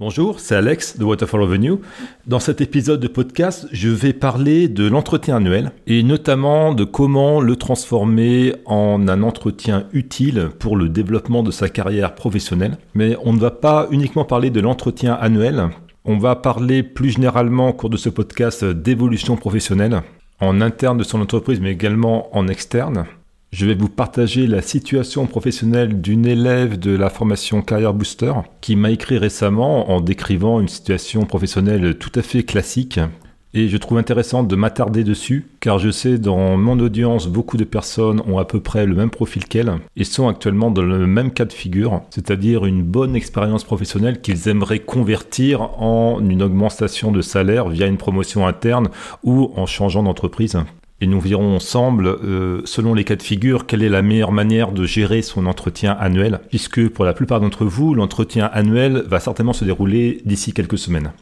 Bonjour, c'est Alex de Waterfall Revenue. Dans cet épisode de podcast, je vais parler de l'entretien annuel et notamment de comment le transformer en un entretien utile pour le développement de sa carrière professionnelle. Mais on ne va pas uniquement parler de l'entretien annuel, on va parler plus généralement au cours de ce podcast d'évolution professionnelle en interne de son entreprise mais également en externe. Je vais vous partager la situation professionnelle d'une élève de la formation Career Booster qui m'a écrit récemment en décrivant une situation professionnelle tout à fait classique. Et je trouve intéressant de m'attarder dessus, car je sais dans mon audience, beaucoup de personnes ont à peu près le même profil qu'elle et sont actuellement dans le même cas de figure, c'est-à-dire une bonne expérience professionnelle qu'ils aimeraient convertir en une augmentation de salaire via une promotion interne ou en changeant d'entreprise et nous verrons ensemble, euh, selon les cas de figure, quelle est la meilleure manière de gérer son entretien annuel, puisque pour la plupart d'entre vous, l'entretien annuel va certainement se dérouler d'ici quelques semaines.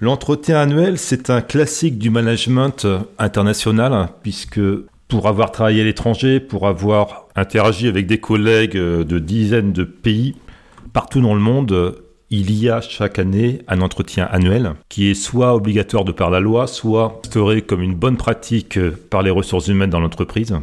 L'entretien annuel, c'est un classique du management international, puisque pour avoir travaillé à l'étranger, pour avoir interagi avec des collègues de dizaines de pays, partout dans le monde, il y a chaque année un entretien annuel qui est soit obligatoire de par la loi, soit instauré comme une bonne pratique par les ressources humaines dans l'entreprise.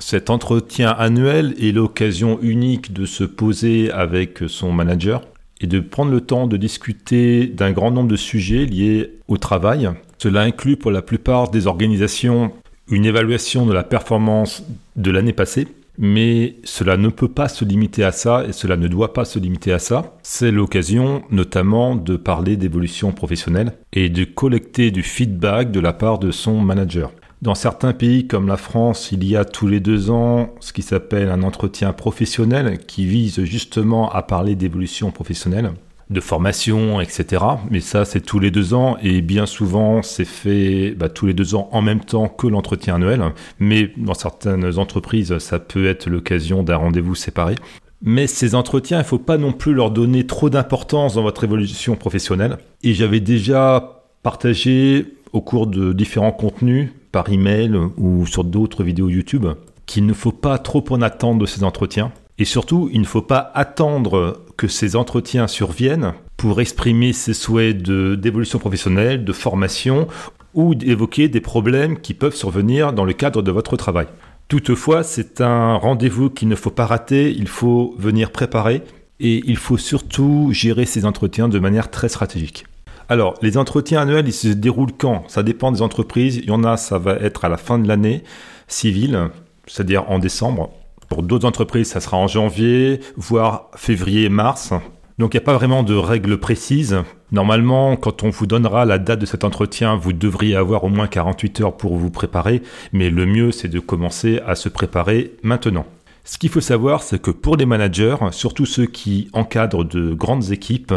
Cet entretien annuel est l'occasion unique de se poser avec son manager et de prendre le temps de discuter d'un grand nombre de sujets liés au travail. Cela inclut pour la plupart des organisations une évaluation de la performance de l'année passée, mais cela ne peut pas se limiter à ça et cela ne doit pas se limiter à ça. C'est l'occasion notamment de parler d'évolution professionnelle et de collecter du feedback de la part de son manager. Dans certains pays comme la France, il y a tous les deux ans ce qui s'appelle un entretien professionnel qui vise justement à parler d'évolution professionnelle de formation, etc. Mais ça, c'est tous les deux ans et bien souvent, c'est fait bah, tous les deux ans en même temps que l'entretien annuel. Mais dans certaines entreprises, ça peut être l'occasion d'un rendez-vous séparé. Mais ces entretiens, il ne faut pas non plus leur donner trop d'importance dans votre évolution professionnelle. Et j'avais déjà partagé au cours de différents contenus par email ou sur d'autres vidéos YouTube qu'il ne faut pas trop en attendre de ces entretiens et surtout, il ne faut pas attendre que ces entretiens surviennent pour exprimer ses souhaits d'évolution professionnelle, de formation ou d'évoquer des problèmes qui peuvent survenir dans le cadre de votre travail. Toutefois, c'est un rendez-vous qu'il ne faut pas rater, il faut venir préparer et il faut surtout gérer ces entretiens de manière très stratégique. Alors, les entretiens annuels, ils se déroulent quand? Ça dépend des entreprises. Il y en a, ça va être à la fin de l'année civile, c'est-à-dire en décembre. Pour d'autres entreprises, ça sera en janvier, voire février-mars. Donc il n'y a pas vraiment de règles précises. Normalement, quand on vous donnera la date de cet entretien, vous devriez avoir au moins 48 heures pour vous préparer, mais le mieux c'est de commencer à se préparer maintenant. Ce qu'il faut savoir, c'est que pour les managers, surtout ceux qui encadrent de grandes équipes,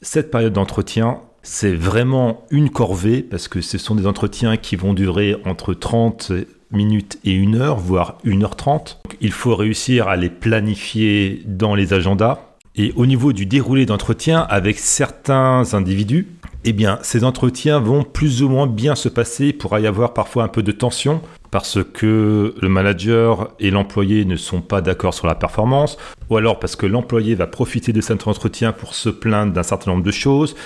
cette période d'entretien, c'est vraiment une corvée parce que ce sont des entretiens qui vont durer entre 30 minutes et une heure, voire 1h30. Il faut réussir à les planifier dans les agendas. Et au niveau du déroulé d'entretien avec certains individus, eh bien, ces entretiens vont plus ou moins bien se passer. Il pourra y avoir parfois un peu de tension parce que le manager et l'employé ne sont pas d'accord sur la performance, ou alors parce que l'employé va profiter de cet entretien pour se plaindre d'un certain nombre de choses,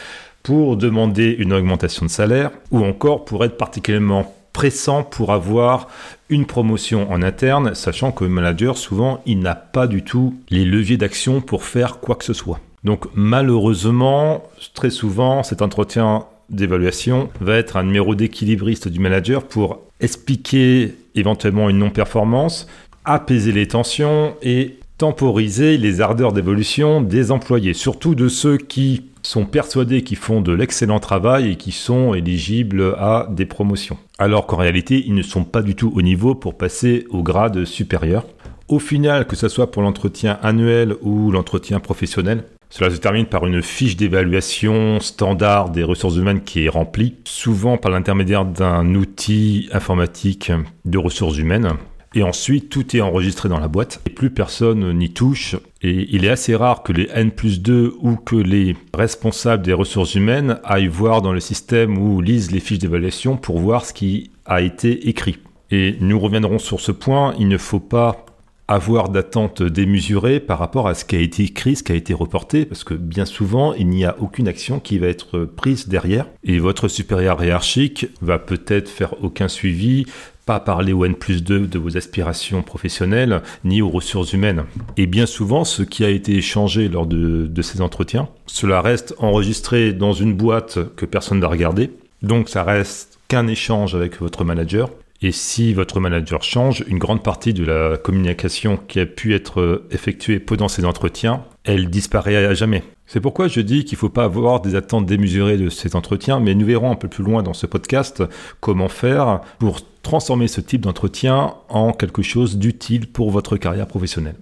pour demander une augmentation de salaire, ou encore pour être particulièrement pressant pour avoir une promotion en interne, sachant que le manager, souvent, il n'a pas du tout les leviers d'action pour faire quoi que ce soit. Donc malheureusement, très souvent, cet entretien d'évaluation va être un numéro d'équilibriste du manager pour expliquer éventuellement une non-performance, apaiser les tensions et temporiser les ardeurs d'évolution des employés, surtout de ceux qui sont persuadés qu'ils font de l'excellent travail et qui sont éligibles à des promotions. Alors qu'en réalité, ils ne sont pas du tout au niveau pour passer au grade supérieur. Au final, que ce soit pour l'entretien annuel ou l'entretien professionnel, cela se termine par une fiche d'évaluation standard des ressources humaines qui est remplie, souvent par l'intermédiaire d'un outil informatique de ressources humaines. Et ensuite, tout est enregistré dans la boîte et plus personne n'y touche. Et il est assez rare que les N plus 2 ou que les responsables des ressources humaines aillent voir dans le système ou lisent les fiches d'évaluation pour voir ce qui a été écrit. Et nous reviendrons sur ce point, il ne faut pas avoir d'attente démesurée par rapport à ce qui a été écrit, ce qui a été reporté, parce que bien souvent, il n'y a aucune action qui va être prise derrière, et votre supérieur hiérarchique va peut-être faire aucun suivi, pas parler au N plus 2 de vos aspirations professionnelles, ni aux ressources humaines. Et bien souvent, ce qui a été échangé lors de, de ces entretiens, cela reste enregistré dans une boîte que personne n'a regardé, donc ça reste qu'un échange avec votre manager, et si votre manager change, une grande partie de la communication qui a pu être effectuée pendant ces entretiens, elle disparaît à jamais. C'est pourquoi je dis qu'il ne faut pas avoir des attentes démesurées de ces entretiens, mais nous verrons un peu plus loin dans ce podcast comment faire pour transformer ce type d'entretien en quelque chose d'utile pour votre carrière professionnelle.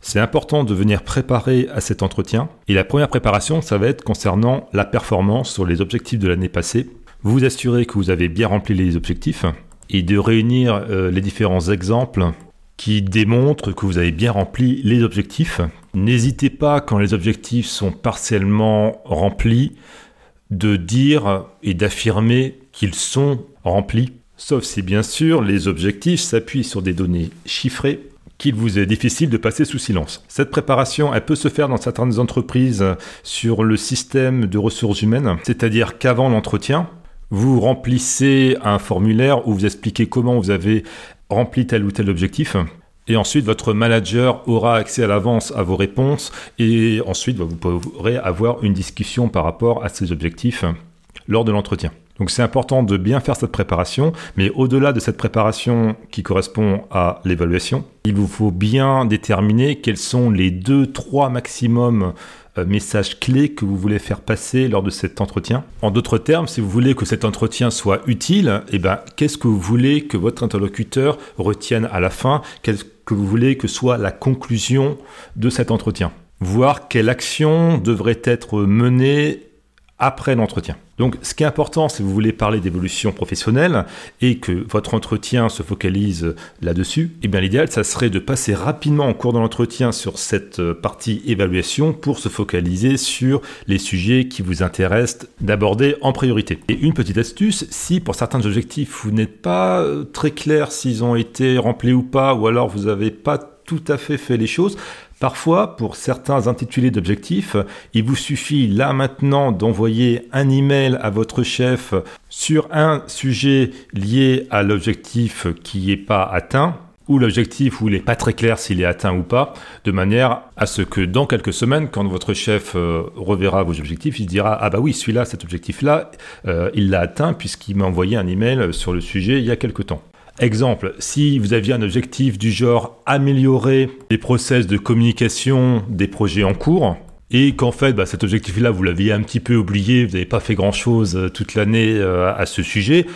C'est important de venir préparer à cet entretien. Et la première préparation, ça va être concernant la performance sur les objectifs de l'année passée. Vous vous assurez que vous avez bien rempli les objectifs, et de réunir euh, les différents exemples qui démontrent que vous avez bien rempli les objectifs. N'hésitez pas, quand les objectifs sont partiellement remplis, de dire et d'affirmer qu'ils sont remplis, sauf si bien sûr les objectifs s'appuient sur des données chiffrées qu'il vous est difficile de passer sous silence. Cette préparation, elle peut se faire dans certaines entreprises sur le système de ressources humaines, c'est-à-dire qu'avant l'entretien, vous remplissez un formulaire où vous expliquez comment vous avez rempli tel ou tel objectif. Et ensuite, votre manager aura accès à l'avance à vos réponses et ensuite, vous pourrez avoir une discussion par rapport à ces objectifs lors de l'entretien. Donc c'est important de bien faire cette préparation, mais au-delà de cette préparation qui correspond à l'évaluation, il vous faut bien déterminer quels sont les deux, trois maximum euh, messages clés que vous voulez faire passer lors de cet entretien. En d'autres termes, si vous voulez que cet entretien soit utile, eh ben, qu'est-ce que vous voulez que votre interlocuteur retienne à la fin? Qu'est-ce que vous voulez que soit la conclusion de cet entretien? Voir quelle action devrait être menée après l'entretien. Donc ce qui est important, si vous voulez parler d'évolution professionnelle et que votre entretien se focalise là-dessus, eh bien l'idéal, ça serait de passer rapidement en cours de l'entretien sur cette euh, partie évaluation pour se focaliser sur les sujets qui vous intéressent d'aborder en priorité. Et une petite astuce, si pour certains objectifs vous n'êtes pas euh, très clair s'ils ont été remplis ou pas, ou alors vous n'avez pas tout à fait fait les choses, Parfois, pour certains intitulés d'objectifs, il vous suffit là maintenant d'envoyer un email à votre chef sur un sujet lié à l'objectif qui n'est pas atteint ou l'objectif où il n'est pas très clair s'il est atteint ou pas, de manière à ce que dans quelques semaines, quand votre chef euh, reverra vos objectifs, il dira ah bah oui celui-là, cet objectif-là, euh, il l'a atteint puisqu'il m'a envoyé un email sur le sujet il y a quelque temps. Exemple, si vous aviez un objectif du genre améliorer les process de communication des projets en cours, et qu'en fait bah, cet objectif-là, vous l'aviez un petit peu oublié, vous n'avez pas fait grand-chose euh, toute l'année euh, à ce sujet,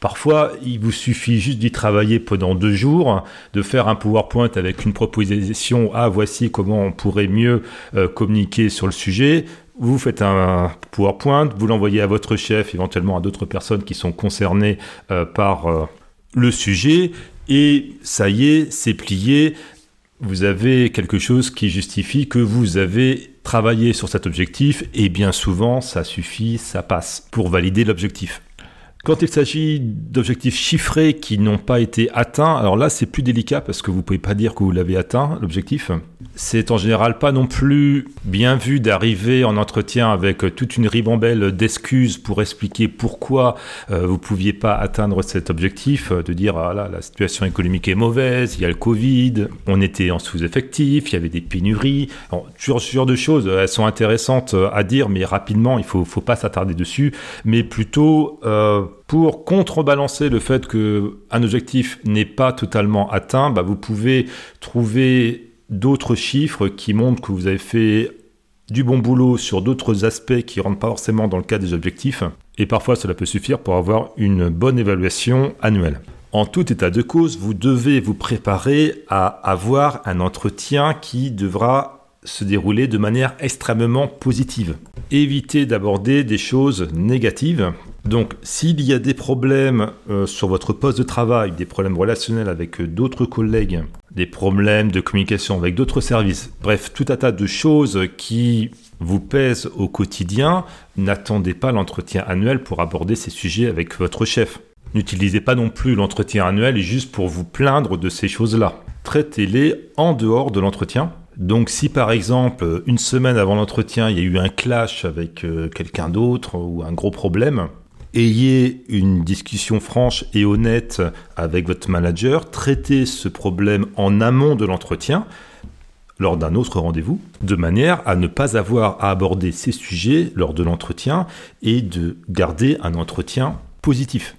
Parfois, il vous suffit juste d'y travailler pendant deux jours, de faire un PowerPoint avec une proposition Ah, voici comment on pourrait mieux euh, communiquer sur le sujet. Vous faites un PowerPoint, vous l'envoyez à votre chef, éventuellement à d'autres personnes qui sont concernées par le sujet et ça y est, c'est plié. Vous avez quelque chose qui justifie que vous avez travaillé sur cet objectif et bien souvent ça suffit, ça passe pour valider l'objectif. Quand il s'agit d'objectifs chiffrés qui n'ont pas été atteints, alors là c'est plus délicat parce que vous pouvez pas dire que vous l'avez atteint, l'objectif. C'est en général pas non plus bien vu d'arriver en entretien avec toute une ribambelle d'excuses pour expliquer pourquoi euh, vous pouviez pas atteindre cet objectif, de dire ah là la situation économique est mauvaise, il y a le Covid, on était en sous-effectif, il y avait des pénuries, toujours ce genre de choses, elles sont intéressantes à dire mais rapidement il faut faut pas s'attarder dessus, mais plutôt euh, pour contrebalancer le fait qu'un objectif n'est pas totalement atteint, bah, vous pouvez trouver d'autres chiffres qui montrent que vous avez fait du bon boulot sur d'autres aspects qui ne rentrent pas forcément dans le cadre des objectifs. Et parfois, cela peut suffire pour avoir une bonne évaluation annuelle. En tout état de cause, vous devez vous préparer à avoir un entretien qui devra se dérouler de manière extrêmement positive. Évitez d'aborder des choses négatives. Donc s'il y a des problèmes euh, sur votre poste de travail, des problèmes relationnels avec d'autres collègues, des problèmes de communication avec d'autres services, bref, tout un tas de choses qui vous pèsent au quotidien, n'attendez pas l'entretien annuel pour aborder ces sujets avec votre chef. N'utilisez pas non plus l'entretien annuel juste pour vous plaindre de ces choses-là. traitez-les en dehors de l'entretien. Donc si par exemple, une semaine avant l'entretien, il y a eu un clash avec euh, quelqu'un d'autre ou un gros problème, ayez une discussion franche et honnête avec votre manager, traitez ce problème en amont de l'entretien lors d'un autre rendez-vous, de manière à ne pas avoir à aborder ces sujets lors de l'entretien et de garder un entretien positif.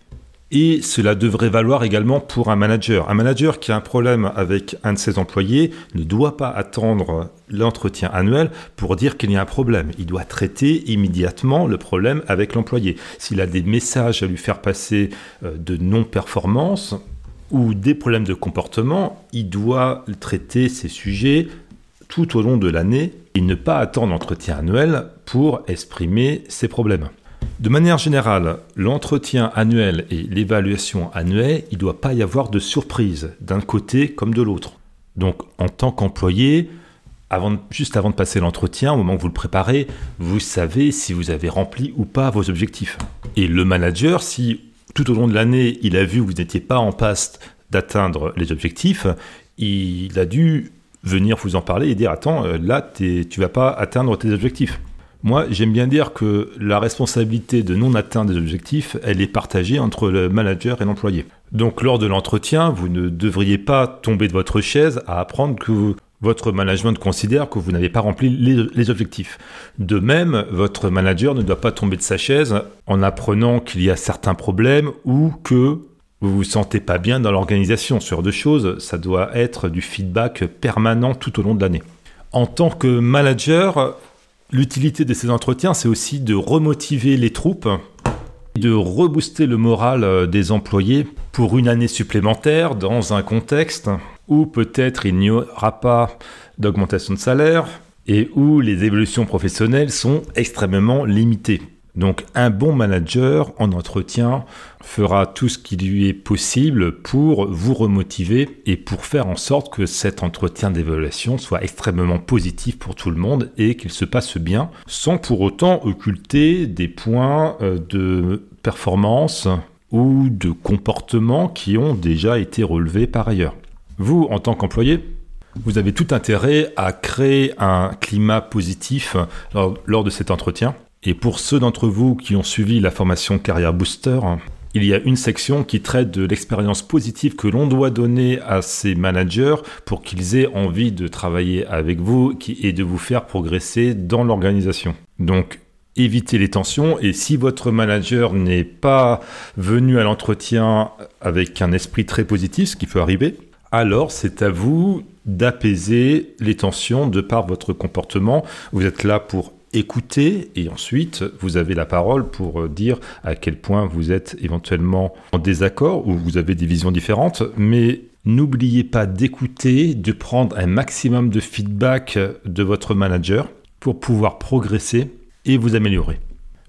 Et cela devrait valoir également pour un manager. Un manager qui a un problème avec un de ses employés ne doit pas attendre l'entretien annuel pour dire qu'il y a un problème. Il doit traiter immédiatement le problème avec l'employé. S'il a des messages à lui faire passer euh, de non-performance ou des problèmes de comportement, il doit traiter ces sujets tout au long de l'année et ne pas attendre l'entretien annuel pour exprimer ses problèmes. De manière générale, l'entretien annuel et l'évaluation annuelle, il ne doit pas y avoir de surprise d'un côté comme de l'autre. Donc en tant qu'employé, juste avant de passer l'entretien, au moment où vous le préparez, vous savez si vous avez rempli ou pas vos objectifs. Et le manager, si tout au long de l'année, il a vu que vous n'étiez pas en passe d'atteindre les objectifs, il a dû venir vous en parler et dire attends, euh, là, tu vas pas atteindre tes objectifs. Moi, j'aime bien dire que la responsabilité de non atteindre des objectifs, elle est partagée entre le manager et l'employé. Donc, lors de l'entretien, vous ne devriez pas tomber de votre chaise à apprendre que votre management considère que vous n'avez pas rempli les, objectifs. De même, votre manager ne doit pas tomber de sa chaise en apprenant qu'il y a certains problèmes ou que vous vous sentez pas bien dans l'organisation. Sur deux choses, ça doit être du feedback permanent tout au long de l'année. En tant que manager, L'utilité de ces entretiens, c'est aussi de remotiver les troupes, de rebooster le moral euh, des employés pour une année supplémentaire dans un contexte où peut-être il n'y aura pas d'augmentation de salaire et où les évolutions professionnelles sont extrêmement limitées. Donc un bon manager en entretien fera tout ce qui lui est possible pour vous remotiver et pour faire en sorte que cet entretien d'évaluation soit extrêmement positif pour tout le monde et qu'il se passe bien sans pour autant occulter des points euh, de performance ou de comportement qui ont déjà été relevés par ailleurs. Vous, en tant qu'employé, vous avez tout intérêt à créer un climat positif lors de cet entretien et pour ceux d'entre vous qui ont suivi la formation Carrière Booster, il y a une section qui traite de l'expérience positive que l'on doit donner à ces managers pour qu'ils aient envie de travailler avec vous et de vous faire progresser dans l'organisation. Donc, évitez les tensions et si votre manager n'est pas venu à l'entretien avec un esprit très positif, ce qui peut arriver, alors c'est à vous d'apaiser les tensions de par votre comportement. Vous êtes là pour écouter et ensuite vous avez la parole pour euh, dire à quel point vous êtes éventuellement en désaccord ou vous avez des visions différentes, mais n'oubliez pas d'écouter, de prendre un maximum de feedback de votre manager pour pouvoir progresser et vous améliorer.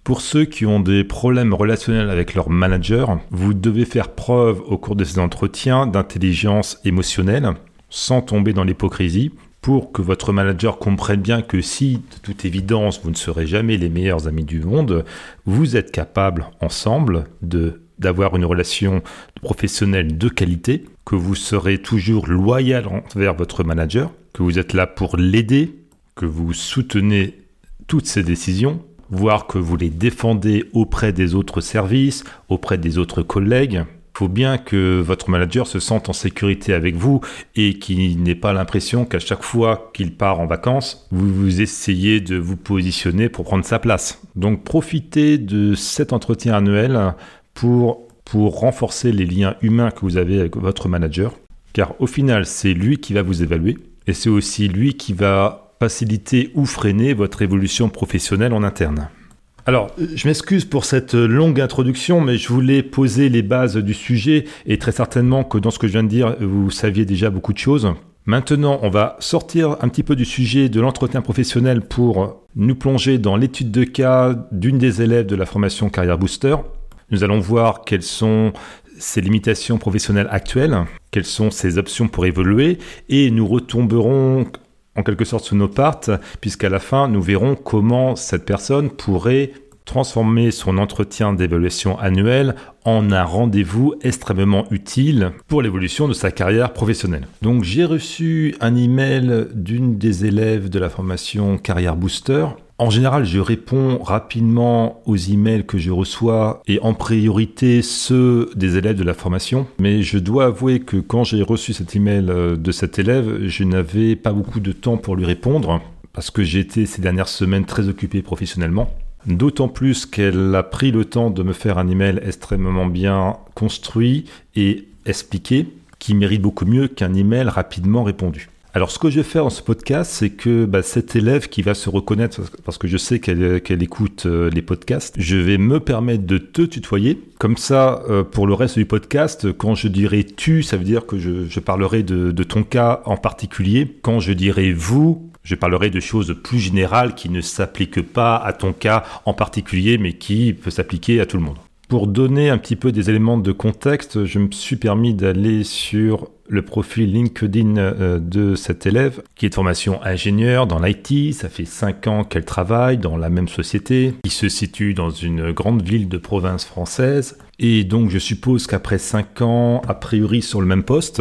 Pour ceux qui ont des problèmes relationnels avec leur manager, vous devez faire preuve au cours de ces entretiens d'intelligence émotionnelle sans tomber dans l'hypocrisie pour que votre manager comprenne bien que si, de toute évidence, vous ne serez jamais les meilleurs amis du monde, vous êtes capable ensemble d'avoir une relation professionnelle de qualité, que vous serez toujours loyal envers votre manager, que vous êtes là pour l'aider, que vous soutenez toutes ses décisions, voire que vous les défendez auprès des autres services, auprès des autres collègues, faut bien que votre manager se sente en sécurité avec vous et qu'il n'ait pas l'impression qu'à chaque fois qu'il part en vacances, vous, essayez de vous positionner pour prendre sa place. Donc profitez de cet entretien annuel pour renforcer les liens humains que vous avez avec votre manager, car au final c'est lui qui va vous évaluer et c'est aussi lui qui va faciliter ou freiner votre évolution professionnelle en interne. Alors, je m'excuse pour cette longue introduction, mais je voulais poser les bases du sujet et très certainement que dans ce que je viens de dire, vous saviez déjà beaucoup de choses. Maintenant, on va sortir un petit peu du sujet de l'entretien professionnel pour nous plonger dans l'étude de cas d'une des élèves de la formation Carrière Booster. Nous allons voir quelles sont ses limitations professionnelles actuelles, quelles sont ses options pour évoluer, et nous retomberons en quelque sorte parts, puisqu'à la fin, nous verrons comment cette personne pourrait transformer son entretien d'évaluation annuel en un rendez-vous extrêmement utile pour l'évolution de sa carrière professionnelle. Donc j'ai reçu un email d'une des élèves de la formation Carrière Booster en général, je réponds rapidement aux emails que je reçois et en priorité ceux des élèves de la formation. Mais je dois avouer que quand j'ai reçu cet email euh, de cet élève, je n'avais pas beaucoup de temps pour lui répondre parce que été ces dernières semaines très occupé professionnellement. D'autant plus qu'elle a pris le temps de me faire un email extrêmement bien construit et expliqué qui mérite beaucoup mieux qu'un email rapidement répondu. Alors, ce que je vais faire dans ce podcast, c'est que bah, cet élève qui va se reconnaître, parce que je sais qu'elle écoute euh, les podcasts, je vais me permettre de te tutoyer. Comme ça, euh, pour le reste du podcast, quand je dirai tu, ça veut dire que je, parlerai de, de, ton cas en particulier. Quand je dirai vous, je parlerai de choses plus générales qui ne s'appliquent pas à ton cas en particulier, mais qui peuvent s'appliquer à tout le monde. Pour donner un petit peu des éléments de contexte, je me suis permis d'aller sur le profil LinkedIn euh, de cette élève, qui est de formation ingénieur dans l'IT. Ça fait 5 ans qu'elle travaille dans la même société, qui se situe dans une grande ville de province française. Et donc, je suppose qu'après 5 ans, a priori sur le même poste,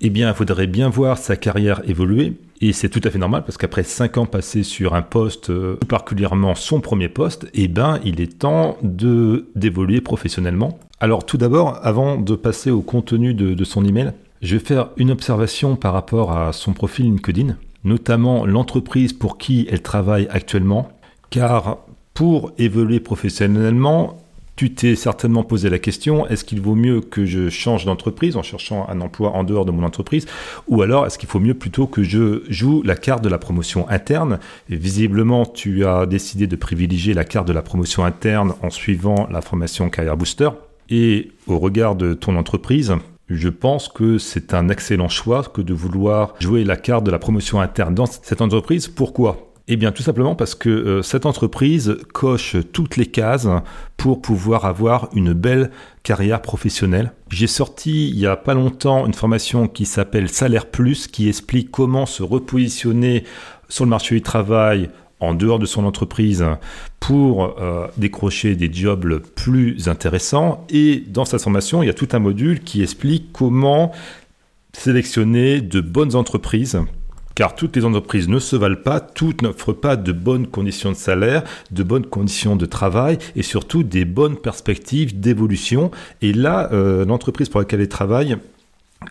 eh bien, il faudrait bien voir sa carrière évoluer. Et c'est tout à fait normal parce qu'après 5 ans passés sur un poste, euh, particulièrement son premier poste, eh ben, il est temps de d'évoluer professionnellement. Alors tout d'abord, avant de passer au contenu de, de son email, je vais faire une observation par rapport à son profil LinkedIn, notamment l'entreprise pour qui elle travaille actuellement, car pour évoluer professionnellement, tu t'es certainement posé la question, est-ce qu'il vaut mieux que je change d'entreprise en cherchant un emploi en dehors de mon entreprise Ou alors est-ce qu'il faut mieux plutôt que je joue la carte de la promotion interne? Visiblement, tu as décidé de privilégier la carte de la promotion interne en suivant la formation Career Booster. Et au regard de ton entreprise, je pense que c'est un excellent choix que de vouloir jouer la carte de la promotion interne dans cette entreprise. Pourquoi? Eh bien, tout simplement parce que euh, cette entreprise coche toutes les cases pour pouvoir avoir une belle carrière professionnelle. J'ai sorti il y a pas longtemps une formation qui s'appelle Salaire Plus, qui explique comment se repositionner sur le marché du travail en dehors de son entreprise pour euh, décrocher des jobs plus intéressants. Et dans cette formation, il y a tout un module qui explique comment sélectionner de bonnes entreprises car toutes les entreprises ne se valent pas, toutes n'offrent pas de bonnes conditions de salaire, de bonnes conditions de travail et surtout des bonnes perspectives d'évolution. Et là, euh, l'entreprise pour laquelle elle travaille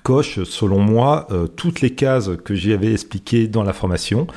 coche, selon moi, euh, toutes les cases que j'avais expliquées dans la formation.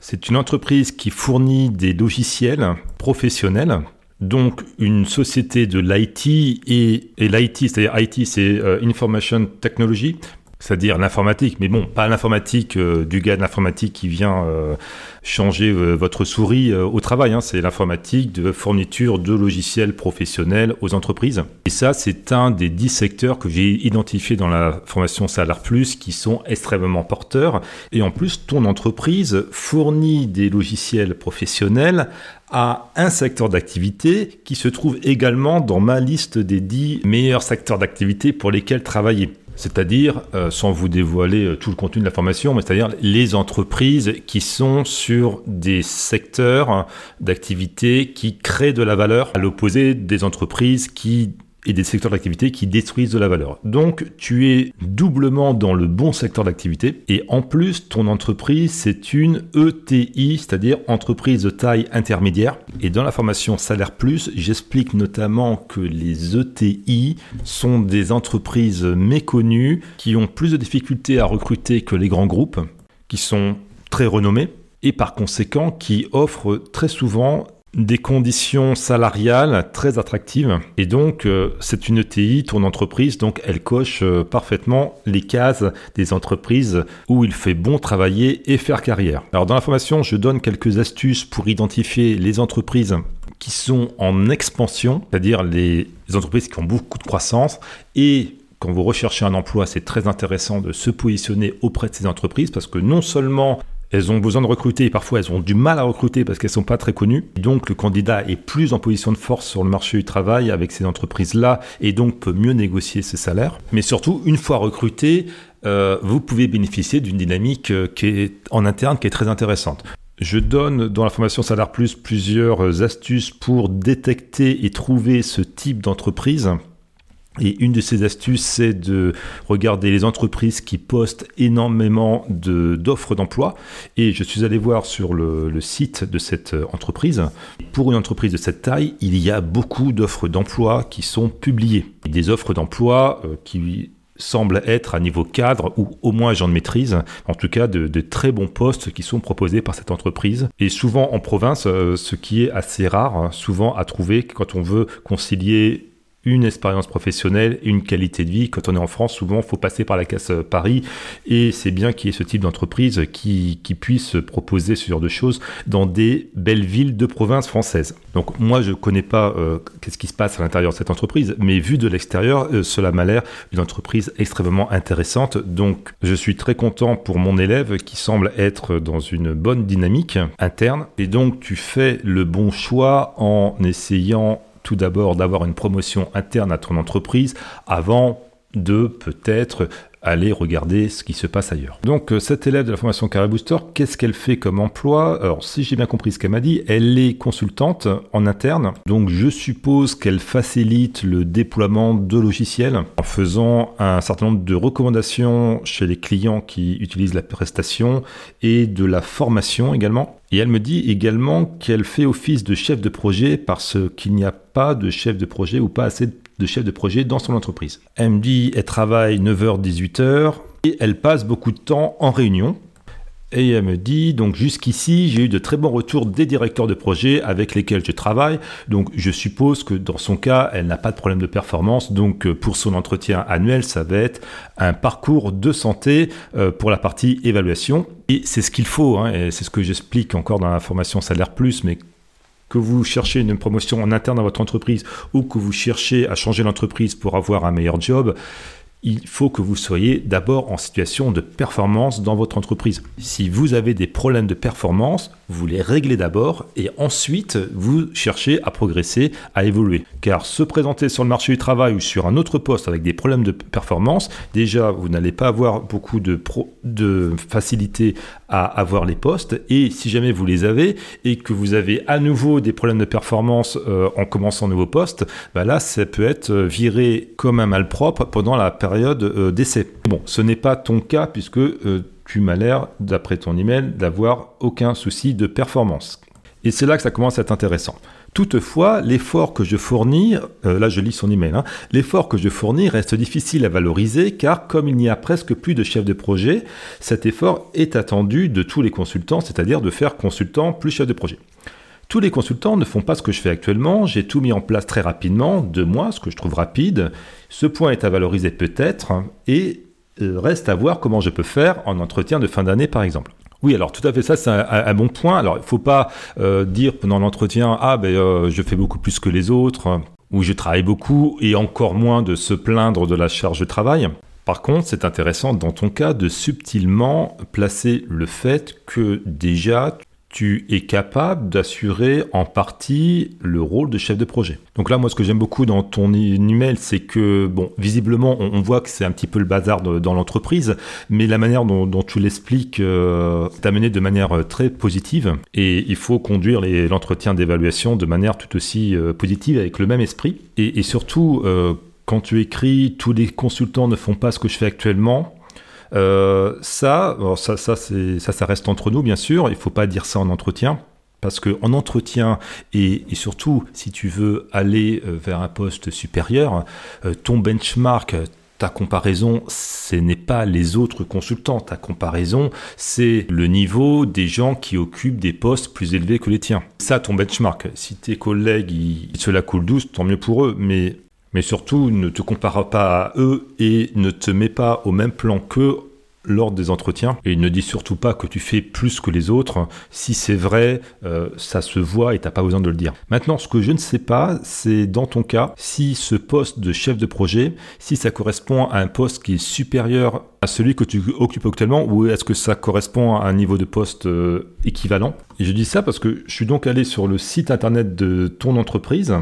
C'est une entreprise qui fournit des logiciels professionnels donc une société de l'IT et, l'IT, c'est-à-dire IT, c'est euh, Information Technology, c'est-à-dire l'informatique, mais bon, pas l'informatique euh, du gars de l'informatique qui vient euh, changer euh, votre souris au travail, hein. c'est l'informatique de fourniture de logiciels professionnels aux entreprises. Et ça, c'est un des dix secteurs que j'ai identifié dans la formation Salaire Plus qui sont extrêmement porteurs. Et en plus, ton entreprise fournit des logiciels professionnels à un secteur d'activité qui se trouve également dans ma liste des dix meilleurs secteurs d'activité pour lesquels travailler c'est-à-dire, euh, sans vous dévoiler euh, tout le contenu de la formation, mais c'est-à-dire les entreprises qui sont sur des secteurs d'activité qui créent de la valeur, à l'opposé des entreprises qui et des secteurs d'activité qui détruisent de la valeur. Donc tu es doublement dans le bon secteur d'activité et en plus ton entreprise c'est une ETI, c'est-à-dire entreprise de taille intermédiaire. Et dans la formation Salaire Plus, j'explique notamment que les ETI sont des entreprises méconnues qui ont plus de difficultés à recruter que les grands groupes, qui sont très renommés et par conséquent qui offrent très souvent des conditions salariales très attractives. Et donc, euh, c'est une ETI, ton entreprise, donc elle coche euh, parfaitement les cases des entreprises où il fait bon travailler et faire carrière. Alors, dans la formation, je donne quelques astuces pour identifier les entreprises qui sont en expansion, c'est-à-dire les, les entreprises qui ont beaucoup de croissance et quand vous recherchez un emploi, c'est très intéressant de se positionner auprès de ces entreprises parce que non seulement elles ont besoin de recruter et parfois elles ont du mal à recruter parce qu'elles sont pas très connues. Donc le candidat est plus en position de force sur le marché du travail avec ces entreprises-là et donc peut mieux négocier ses salaires. Mais surtout, une fois recruté, euh, vous pouvez bénéficier d'une dynamique euh, qui est en interne qui est très intéressante. Je donne dans la formation Salaire Plus plusieurs astuces pour détecter et trouver ce type d'entreprise. Et une de ces astuces, c'est de regarder les entreprises qui postent énormément d'offres d'emploi. Et je suis allé voir sur le, le, site de cette entreprise. Pour une entreprise de cette taille, il y a beaucoup d'offres d'emploi qui sont publiées. Des offres d'emploi euh, qui semble être à niveau cadre ou au moins de maîtrise, en tout cas de, très bons postes qui sont proposés par cette entreprise. Et souvent en province, euh, ce qui est assez rare, hein, souvent à trouver quand on veut concilier une expérience professionnelle une qualité de vie. Quand on est en France, souvent, il faut passer par la casse euh, Paris et c'est bien qu'il y ait ce type d'entreprise qui, puisse proposer ce genre de choses dans des belles villes de province françaises. Donc moi, je ne connais pas euh, qu'est-ce qui se passe à l'intérieur de cette entreprise, mais vu de l'extérieur, euh, cela m'a l'air une entreprise extrêmement intéressante. Donc je suis très content pour mon élève qui semble être dans une bonne dynamique interne. Et donc tu fais le bon choix en essayant tout d'abord d'avoir une promotion interne à ton entreprise avant de peut-être aller regarder ce qui se passe ailleurs. Donc euh, cette élève de la formation Carré Booster, qu'est-ce qu'elle fait comme emploi? Alors si j'ai bien compris ce qu'elle m'a dit, elle est consultante en interne. Donc je suppose qu'elle facilite le déploiement de logiciels en faisant un certain nombre de recommandations chez les clients qui utilisent la prestation et de la formation également. Et elle me dit également qu'elle fait office de chef de projet parce qu'il n'y a pas de chef de projet ou pas assez de chef de projet dans son entreprise. Elle me dit elle travaille 9h-18h et elle passe beaucoup de temps en réunion. Et elle me dit, donc jusqu'ici, j'ai eu de très bons retours des directeurs de projet avec lesquels je travaille. Donc je suppose que dans son cas, elle n'a pas de problème de performance. Donc pour son entretien annuel, ça va être un parcours de santé euh, pour la partie évaluation. Et c'est ce qu'il faut, hein, et c'est ce que j'explique encore dans la formation Salaire Plus, mais que vous cherchez une promotion en interne dans votre entreprise ou que vous cherchez à changer l'entreprise pour avoir un meilleur job, il faut que vous soyez d'abord en situation de performance dans votre entreprise. Si vous avez des problèmes de performance, vous les réglez d'abord et ensuite vous cherchez à progresser, à évoluer. Car se présenter sur le marché du travail ou sur un autre poste avec des problèmes de performance, déjà vous n'allez pas avoir beaucoup de, de facilité à avoir les postes et si jamais vous les avez et que vous avez à nouveau des problèmes de performance euh, en commençant un nouveau poste, bah là ça peut être viré comme un malpropre pendant la période euh, d'essai. Bon, ce n'est pas ton cas puisque euh, tu m'as l'air, d'après ton email, d'avoir aucun souci de performance. Et c'est là que ça commence à être intéressant. Toutefois, l'effort que je fournis, euh, là je lis son email, hein, l'effort que je fournis reste difficile à valoriser car comme il n'y a presque plus de chef de projet, cet effort est attendu de tous les consultants, c'est-à-dire de faire consultant plus chef de projet. Tous les consultants ne font pas ce que je fais actuellement, j'ai tout mis en place très rapidement, deux mois, ce que je trouve rapide. Ce point est à valoriser peut-être, et euh, reste à voir comment je peux faire en entretien de fin d'année, par exemple. Oui, alors tout à fait, ça c'est un, bon point. Alors il ne faut pas euh, dire pendant l'entretien, ah ben euh, je fais beaucoup plus que les autres, ou je travaille beaucoup, et encore moins de se plaindre de la charge de travail. Par contre, c'est intéressant dans ton cas de subtilement placer le fait que déjà tu es capable d'assurer en partie le rôle de chef de projet. Donc là, moi, ce que j'aime beaucoup dans ton email, c'est que, bon, visiblement, on, voit que c'est un petit peu le bazar dans l'entreprise, mais la manière dont, tu l'expliques euh, est amenée de manière euh, très positive et il faut conduire l'entretien d'évaluation de manière tout aussi euh, positive avec le même esprit. Et, surtout, quand tu écris, tous les consultants ne font pas ce que je fais actuellement, euh, ça, ça, ça, ça, ça reste entre nous, bien sûr. Il ne faut pas dire ça en entretien. Parce qu'en entretien, et, surtout si tu veux aller euh, vers un poste supérieur, euh, ton benchmark, ta comparaison, ce n'est pas les autres consultants. Ta comparaison, c'est le niveau des gens qui occupent des postes plus élevés que les tiens. Ça, ton benchmark. Si tes collègues, ils, ils se la coulent douce, tant mieux pour eux. Mais mais surtout, ne te compare pas à eux et ne te mets pas au même plan qu'eux lors des entretiens et ne dis surtout pas que tu fais plus que les autres. Si c'est vrai, euh, ça se voit et t'as pas besoin de le dire. Maintenant, ce que je ne sais pas, c'est dans ton cas, si ce poste de chef de projet, si ça correspond à un poste qui est supérieur à celui que tu occupes actuellement ou est-ce que ça correspond à un niveau de poste euh, équivalent? Je dis ça parce que je suis donc allé sur le site internet de ton entreprise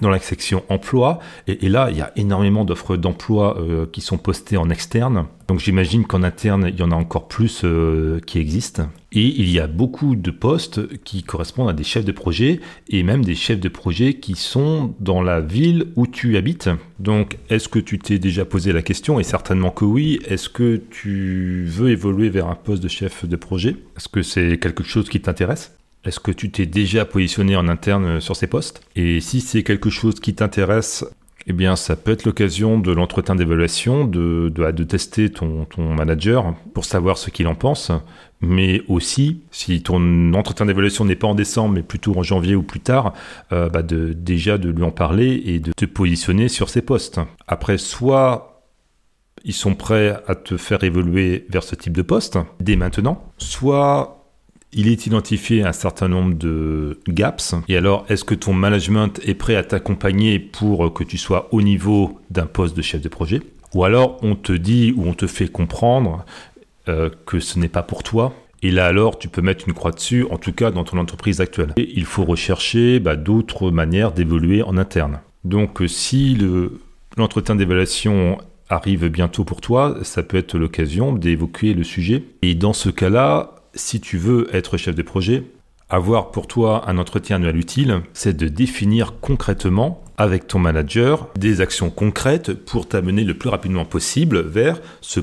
dans la section emploi. Et, là, il y a énormément d'offres d'emploi euh, qui sont postées en externe. Donc j'imagine qu'en interne, il y en a encore plus euh, qui existent. Et il y a beaucoup de postes qui correspondent à des chefs de projet et même des chefs de projet qui sont dans la ville où tu habites. Donc est-ce que tu t'es déjà posé la question Et certainement que oui. Est-ce que tu veux évoluer vers un poste de chef de projet? Est-ce que c'est quelque chose qui t'intéresse? Est-ce que tu t'es déjà positionné en interne sur ces postes? Et si c'est quelque chose qui t'intéresse, eh bien, ça peut être l'occasion de l'entretien d'évaluation, de, de, tester ton, ton, manager pour savoir ce qu'il en pense. Mais aussi, si ton entretien d'évaluation n'est pas en décembre, mais plutôt en janvier ou plus tard, euh, bah de, déjà de lui en parler et de te positionner sur ces postes. Après, soit ils sont prêts à te faire évoluer vers ce type de poste dès maintenant, soit il est identifié un certain nombre de gaps. Et alors, est-ce que ton management est prêt à t'accompagner pour que tu sois au niveau d'un poste de chef de projet? Ou alors, on te dit ou on te fait comprendre euh, que ce n'est pas pour toi. Et là, alors, tu peux mettre une croix dessus, en tout cas dans ton entreprise actuelle. Et il faut rechercher bah, d'autres manières d'évoluer en interne. Donc, si l'entretien d'évaluation arrive bientôt pour toi, ça peut être l'occasion d'évoquer le sujet. Et dans ce cas-là, si tu veux être chef de projet, avoir pour toi un entretien annuel utile, c'est de définir concrètement avec ton manager des actions concrètes pour t'amener le plus rapidement possible vers ce,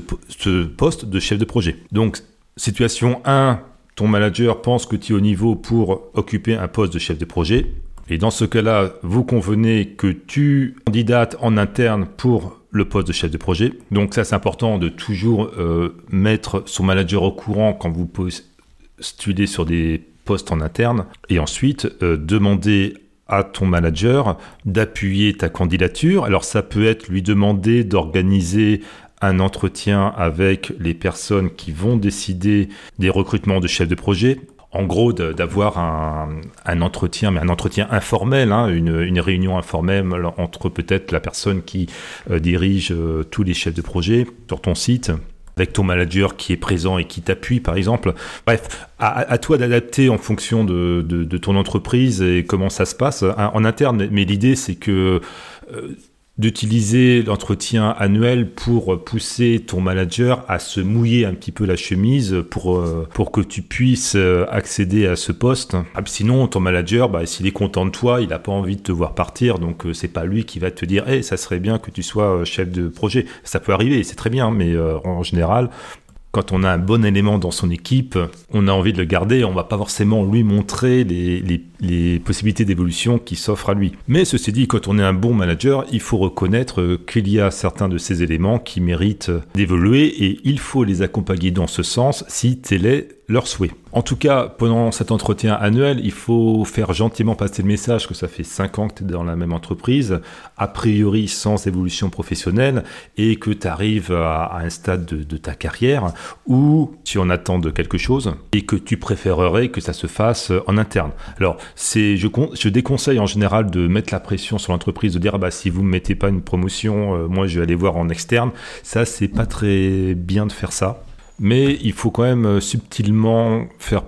poste de chef de projet. Donc, situation 1, ton manager pense que tu es au niveau pour occuper un poste de chef de projet. Et dans ce cas-là, vous convenez que tu candidates en interne pour le poste de chef de projet. Donc ça, c'est important de toujours euh, mettre son manager au courant quand vous postulez sur des postes en interne. Et ensuite, euh, demander à ton manager d'appuyer ta candidature. Alors ça peut être lui demander d'organiser un entretien avec les personnes qui vont décider des recrutements de chefs de projet en gros d'avoir un, entretien, mais un entretien informel, hein, une, réunion informelle entre peut-être la personne qui euh, dirige euh, tous les chefs de projet sur ton site, avec ton manager qui est présent et qui t'appuie, par exemple. Bref, à, toi d'adapter en fonction de, ton entreprise et comment ça se passe hein, en interne. Mais l'idée, c'est que euh, d'utiliser l'entretien annuel pour pousser ton manager à se mouiller un petit peu la chemise pour, euh, pour que tu puisses euh, accéder à ce poste. Ah, sinon, ton manager, bah, s'il est content de toi, il n'a pas envie de te voir partir, donc euh, c'est pas lui qui va te dire hey, ça serait bien que tu sois chef de projet. Ça peut arriver, c'est très bien, mais en général, quand on a un bon élément dans son équipe, on a envie de le garder, on va pas forcément lui montrer les, les, possibilités d'évolution qui s'offrent à lui. Mais ceci dit, quand on est un bon manager, il faut reconnaître qu'il y a certains de ces éléments qui méritent d'évoluer et il faut les accompagner dans ce sens si tel est leur souhait. En tout cas, pendant cet entretien annuel, il faut faire gentiment passer le message que ça fait 5 ans que tu es dans la même entreprise, a priori sans évolution professionnelle, et que tu arrives à, un stade de, ta carrière où tu en attends de quelque chose et que tu préférerais que ça se fasse en interne. Alors, c'est, je, je déconseille en général de mettre la pression sur l'entreprise, de dire ah bah, si vous ne mettez pas une promotion, euh, moi je vais aller voir en externe. Ça, c'est pas très bien de faire ça mais il faut quand même euh, subtilement faire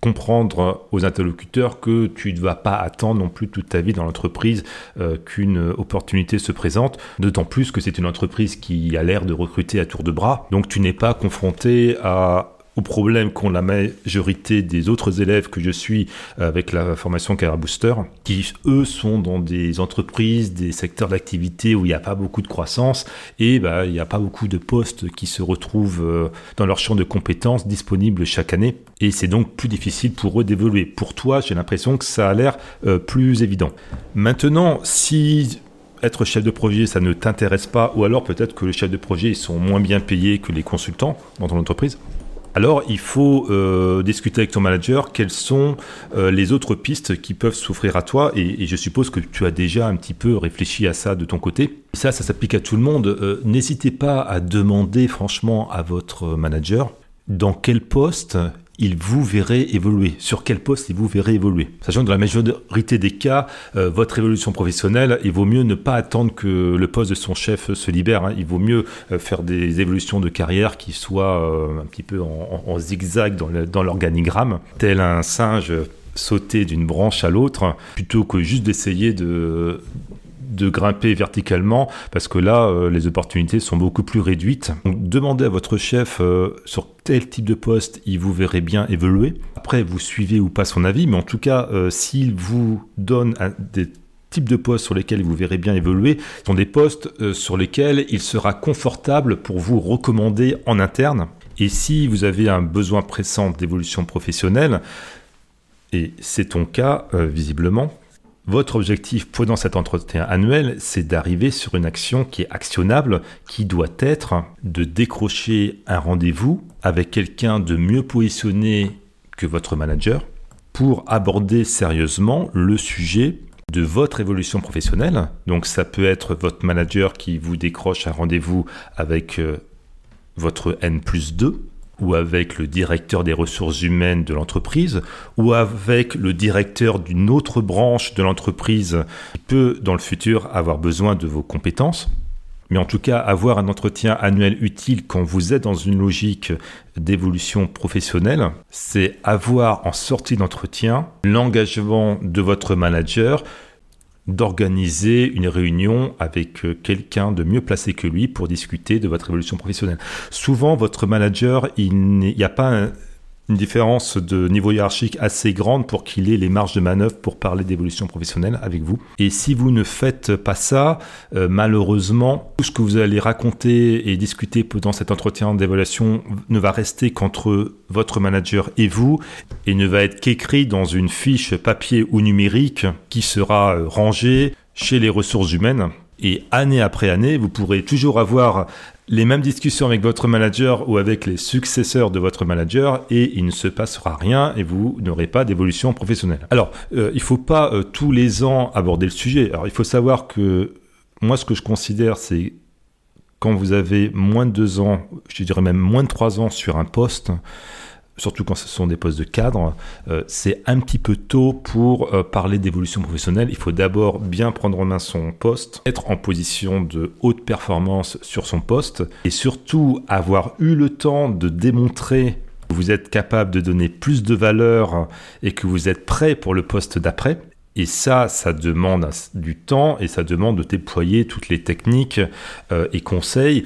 comprendre aux interlocuteurs que tu ne vas pas attendre non plus toute ta vie dans l'entreprise euh, qu'une opportunité se présente, d'autant plus que c'est une entreprise qui a l'air de recruter à tour de bras, donc tu n'es pas confronté à au problème qu'ont la majorité des autres élèves que je suis avec la formation Career Booster, qui eux sont dans des entreprises, des secteurs d'activité où il n'y a pas beaucoup de croissance et bah, il n'y a pas beaucoup de postes qui se retrouvent euh, dans leur champ de compétences disponibles chaque année. Et c'est donc plus difficile pour eux d'évoluer. Pour toi, j'ai l'impression que ça a l'air euh, plus évident. Maintenant, si être chef de projet, ça ne t'intéresse pas, ou alors peut-être que les chefs de projet sont moins bien payés que les consultants dans ton entreprise, alors il faut euh, discuter avec ton manager quelles sont euh, les autres pistes qui peuvent s'offrir à toi? Et, je suppose que tu as déjà un petit peu réfléchi à ça de ton côté. ça, ça s'applique à tout le monde. Euh, n'hésitez pas à demander franchement à votre manager dans quel poste il vous verrez évoluer. Sur quel poste il vous verrez évoluer? Sachant que dans la majorité des cas, euh, votre évolution professionnelle, il vaut mieux ne pas attendre que le poste de son chef se libère. Hein. Il vaut mieux euh, faire des évolutions de carrière qui soient euh, un petit peu en, zigzag dans l'organigramme, tel un singe sauter d'une branche à l'autre plutôt que juste d'essayer de de grimper verticalement parce que là euh, les opportunités sont beaucoup plus réduites. Donc demandez à votre chef euh, sur tel type de poste il vous verrait bien évoluer. Après vous suivez ou pas son avis mais en tout cas euh, s'il vous donne des types de postes sur lesquels vous verrez bien évoluer sont des postes sur lesquels il sera confortable pour vous recommander en interne. Et si vous avez un besoin pressant d'évolution professionnelle, et c'est ton cas, visiblement. Votre objectif pendant cet entretien annuel, c'est d'arriver sur une action qui est actionnable, qui doit être de décrocher un rendez-vous avec quelqu'un de mieux positionné que votre manager pour aborder sérieusement le sujet de votre évolution professionnelle. Donc ça peut être votre manager qui vous décroche un rendez-vous avec euh, votre N plus 2 ou avec le directeur des ressources humaines de l'entreprise, ou avec le directeur d'une autre branche de l'entreprise peut dans le futur avoir besoin de vos compétences. Mais en tout cas, avoir un entretien annuel utile quand vous êtes dans une logique d'évolution professionnelle, c'est avoir en sortie d'entretien l'engagement de votre manager d'organiser une réunion avec euh, quelqu'un de mieux placé que lui pour discuter de votre évolution professionnelle. Souvent, votre manager, il n'y a pas une différence de niveau hiérarchique assez grande pour qu'il ait les marges de manœuvre pour parler d'évolution professionnelle avec vous. Et si vous ne faites pas ça, euh, malheureusement, tout ce que vous allez raconter et discuter pendant cet entretien d'évaluation ne va rester qu'entre votre manager et vous et ne va être qu'écrit dans une fiche papier ou numérique qui sera euh, rangée chez les ressources humaines et année après année, vous pourrez toujours avoir les mêmes discussions avec votre manager ou avec les successeurs de votre manager et il ne se passera rien et vous n'aurez pas d'évolution professionnelle. Alors, euh, il ne faut pas euh, tous les ans aborder le sujet. Alors, il faut savoir que moi, ce que je considère, c'est quand vous avez moins de deux ans, je dirais même moins de trois ans sur un poste, surtout quand ce sont des postes de cadre, euh, c'est un petit peu tôt pour euh, parler d'évolution professionnelle. Il faut d'abord bien prendre en main son poste, être en position de haute performance sur son poste et surtout avoir eu le temps de démontrer que vous êtes capable de donner plus de valeur et que vous êtes prêt pour le poste d'après. Et ça, ça demande du temps et ça demande de déployer toutes les techniques euh, et conseils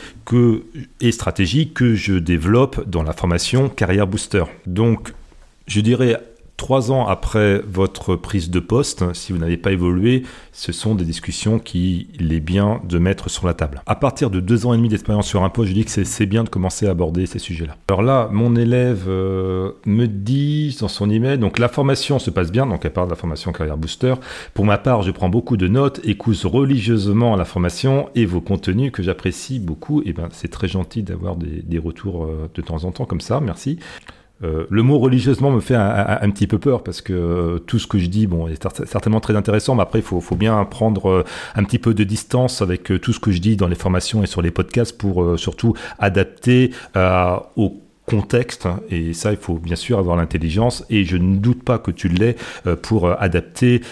et stratégies que je développe dans la formation Carrière Booster. Donc, je dirais Trois ans après votre prise de poste, si vous n'avez pas évolué, ce sont des discussions qu'il est bien de mettre sur la table. À partir de deux ans et demi d'expérience sur un poste, je dis que c'est bien de commencer à aborder ces sujets-là. Alors là, mon élève euh, me dit dans son email, donc la formation se passe bien, donc elle parle de la formation Carrière Booster. Pour ma part, je prends beaucoup de notes, écoute religieusement la formation et vos contenus que j'apprécie beaucoup. Et ben, c'est très gentil d'avoir des, des retours euh, de temps en temps comme ça, merci. Euh, le mot religieusement me fait un, petit peu peur parce que euh, tout ce que je dis, bon, est certainement très intéressant, mais après, il faut, bien prendre euh, un petit peu de distance avec tout ce que je dis dans les formations et sur les podcasts pour surtout adapter au contexte et ça il faut bien sûr avoir l'intelligence et je ne doute pas que tu l'aies pour adapter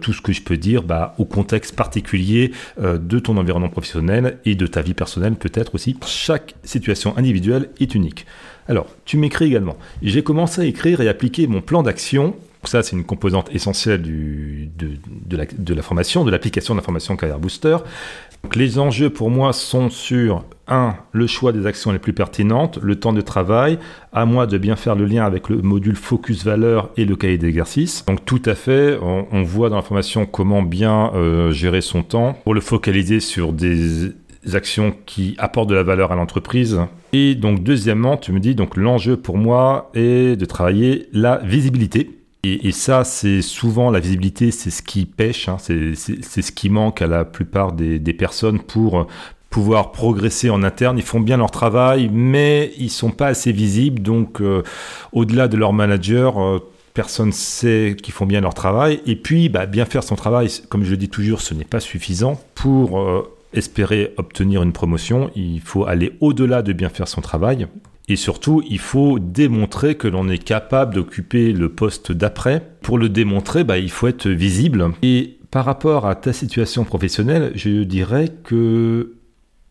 tout ce que je peux dire bah, au contexte particulier de ton environnement professionnel et de ta vie personnelle peut-être aussi. Chaque situation individuelle est unique. Alors, tu m'écris également. J'ai commencé à écrire et appliquer mon plan d'action. Ça, c'est une composante essentielle de, la, formation, de l'application de la formation Carrière Booster. les enjeux pour moi sont sur 1. Le choix des actions les plus pertinentes, le temps de travail, à moi de bien faire le lien avec le module Focus Valeur et le cahier d'exercice. Donc tout à fait, on, voit dans la formation comment bien euh, gérer son temps pour le focaliser sur des actions qui apportent de la valeur à l'entreprise. Et donc deuxièmement, tu me dis donc l'enjeu pour moi est de travailler la visibilité. Et, ça, c'est souvent la visibilité, c'est ce qui pêche, hein. c'est ce qui manque à la plupart des, personnes pour pouvoir progresser en interne. Ils font bien leur travail, mais ils sont pas assez visibles. Donc, euh, au-delà de leur manager, euh, personne sait qu'ils font bien leur travail. Et puis, bah, bien faire son travail, comme je le dis toujours, ce n'est pas suffisant pour euh, espérer obtenir une promotion, il faut aller au-delà de bien faire son travail. Et surtout, il faut démontrer que l'on est capable d'occuper le poste d'après. Pour le démontrer, bah, il faut être visible. Et par rapport à ta situation professionnelle, je dirais que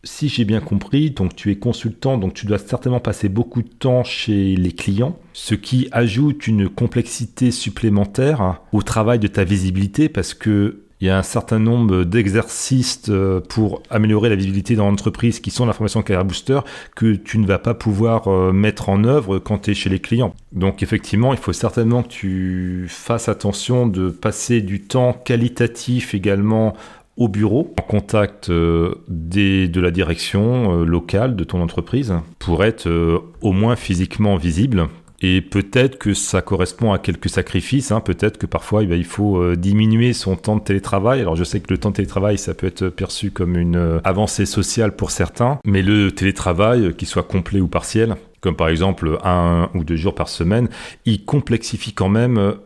si j'ai bien compris, donc tu es consultant, donc tu dois certainement passer beaucoup de temps chez les clients, ce qui ajoute une complexité supplémentaire au travail de ta visibilité parce que il y a un certain nombre d'exercices euh, pour améliorer la visibilité dans l'entreprise qui sont la formation Carrière Booster que tu ne vas pas pouvoir euh, mettre en œuvre quand tu es chez les clients. Donc effectivement, il faut certainement que tu fasses attention de passer du temps qualitatif également au bureau, en contact euh, de la direction locale de ton entreprise, pour être au moins physiquement visible. Et peut-être que ça correspond à quelques sacrifices. Hein. Peut-être que parfois eh il faut diminuer son temps de télétravail. Alors je sais que le temps de télétravail, ça peut être perçu comme une avancée sociale pour certains. Mais le télétravail, qu'il soit complet ou partiel, comme par exemple un ou deux jours par semaine, il complexifie quand même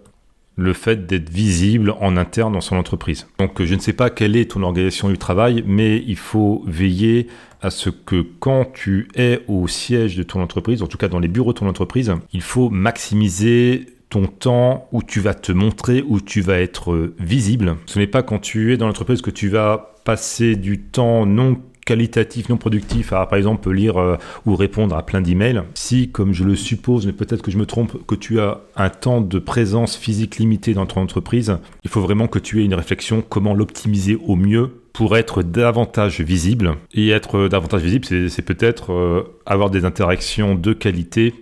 le fait d'être visible en interne dans son entreprise. Donc je ne sais pas quelle est ton organisation du travail, mais il faut veiller à ce que quand tu es au siège de ton entreprise, en tout cas dans les bureaux de ton entreprise, il faut maximiser ton temps où tu vas te montrer, où tu vas être visible. Ce n'est pas quand tu es dans l'entreprise que tu vas passer du temps non qualitatif, non productif, à par exemple lire euh, ou répondre à plein d'emails. Si, comme je le suppose, mais peut-être que je me trompe, que tu as un temps de présence physique limité dans ton entreprise, il faut vraiment que tu aies une réflexion comment l'optimiser au mieux pour être davantage visible. Et être davantage visible, c'est peut-être euh, avoir des interactions de qualité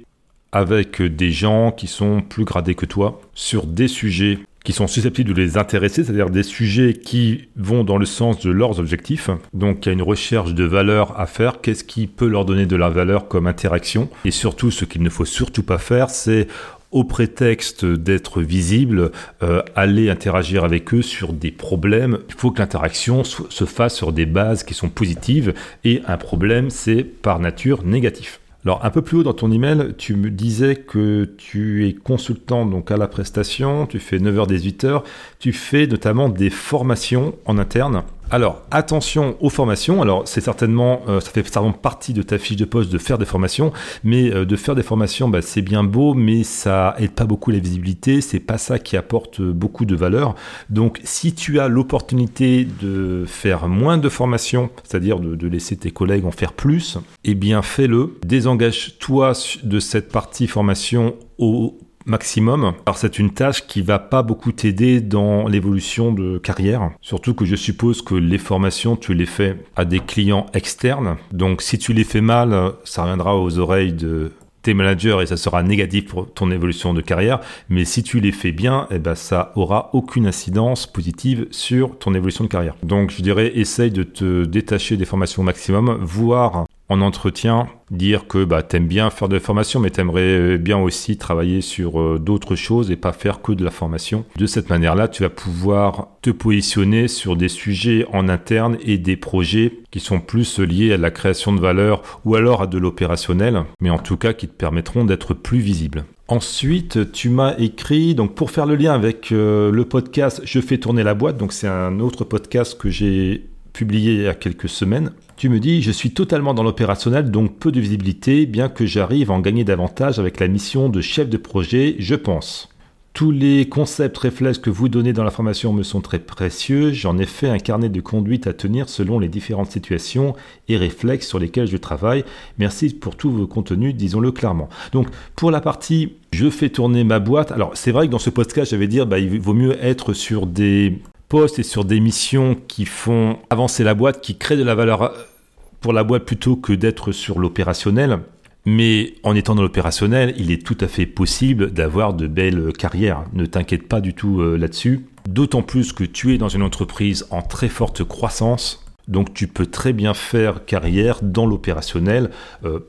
avec des gens qui sont plus gradés que toi sur des sujets qui sont susceptibles de les intéresser, c'est-à-dire des sujets qui vont dans le sens de leurs objectifs. Donc il y a une recherche de valeur à faire. Qu'est-ce qui peut leur donner de la valeur comme interaction? Et surtout, ce qu'il ne faut surtout pas faire, c'est au prétexte d'être visible, euh, aller interagir avec eux sur des problèmes. Il faut que l'interaction se fasse sur des bases qui sont positives et un problème, c'est par nature négatif. Alors un peu plus haut dans ton email, tu me disais que tu es consultant donc à la prestation, tu fais 9h-18h, tu fais notamment des formations en interne alors, attention aux formations. Alors, c'est certainement, euh, ça fait certainement partie de ta fiche de poste de faire des formations, mais euh, de faire des formations, bah, c'est bien beau, mais ça aide pas beaucoup la visibilité. C'est pas ça qui apporte beaucoup de valeur. Donc, si tu as l'opportunité de faire moins de formations, c'est-à-dire de, de, laisser tes collègues en faire plus, eh bien, fais-le. Désengage-toi de cette partie formation au maximum. Alors c'est une tâche qui va pas beaucoup t'aider dans l'évolution de carrière. Surtout que je suppose que les formations, tu les fais à des clients externes. Donc si tu les fais mal, ça reviendra aux oreilles de tes managers et ça sera négatif pour ton évolution de carrière. Mais si tu les fais bien, eh ben, ça aura aucune incidence positive sur ton évolution de carrière. Donc je dirais, essaye de te détacher des formations au maximum, voire en entretien, dire que bah, tu aimes bien faire de la formation, mais tu aimerais euh, bien aussi travailler sur euh, d'autres choses et pas faire que de la formation. De cette manière-là, tu vas pouvoir te positionner sur des sujets en interne et des projets qui sont plus liés à la création de valeur ou alors à de l'opérationnel, mais en tout cas qui te permettront d'être plus visible. Ensuite, tu m'as écrit, donc pour faire le lien avec euh, le podcast Je fais tourner la boîte, donc c'est un autre podcast que j'ai publié il y a quelques semaines. Tu me dis, je suis totalement dans l'opérationnel, donc peu de visibilité, bien que j'arrive à en gagner davantage avec la mission de chef de projet, je pense. Tous les concepts réflexes que vous donnez dans la formation me sont très précieux. J'en ai fait un carnet de conduite à tenir selon les différentes situations et réflexes sur lesquels je travaille. Merci pour tous vos contenus, disons-le clairement. Donc, pour la partie je fais tourner ma boîte. Alors, c'est vrai que dans ce podcast, j'avais dire, bah, il vaut mieux être sur des postes et sur des missions qui font avancer la boîte, qui créent de la valeur pour la boîte plutôt que d'être sur l'opérationnel. Mais en étant dans l'opérationnel, il est tout à fait possible d'avoir de belles carrières. Ne t'inquiète pas du tout euh, là-dessus. D'autant plus que tu es dans une entreprise en très forte croissance. Donc tu peux très bien faire carrière dans l'opérationnel. Euh,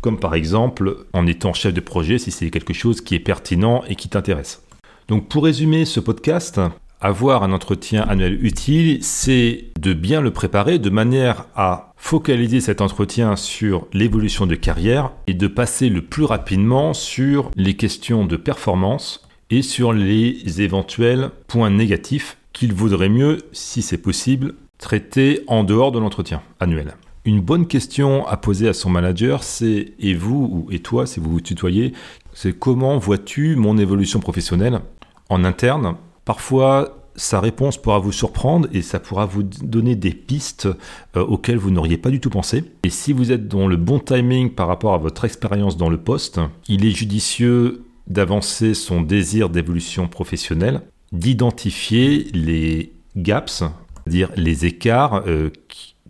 comme par exemple en étant chef de projet si c'est quelque chose qui est pertinent et qui t'intéresse. Donc pour résumer ce podcast, avoir un entretien annuel utile, c'est de bien le préparer de manière à focaliser cet entretien sur l'évolution de carrière et de passer le plus rapidement sur les questions de performance et sur les éventuels points négatifs qu'il vaudrait mieux, si c'est possible, traiter en dehors de l'entretien annuel. Une bonne question à poser à son manager, c'est et vous ou et toi, si vous vous tutoyez, c'est comment vois-tu mon évolution professionnelle en interne Parfois, sa réponse pourra vous surprendre et ça pourra vous donner des pistes euh, auxquelles vous n'auriez pas du tout pensé. Et si vous êtes dans le bon timing par rapport à votre expérience dans le poste, il est judicieux d'avancer son désir d'évolution professionnelle, d'identifier les gaps, c'est-à-dire les écarts euh,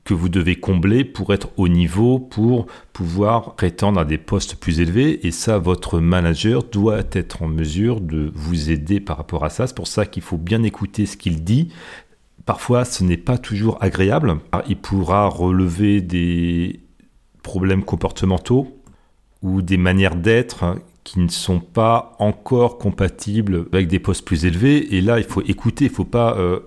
que vous devez combler pour être au niveau, pour pouvoir prétendre à des postes plus élevés. Et ça, votre manager doit être en mesure de vous aider par rapport à ça. C'est pour ça qu'il faut bien écouter ce qu'il dit. Parfois, ce n'est pas toujours agréable. Il pourra relever des problèmes comportementaux ou des manières d'être qui ne sont pas encore compatibles avec des postes plus élevés. Et là, il faut écouter, il ne faut pas euh,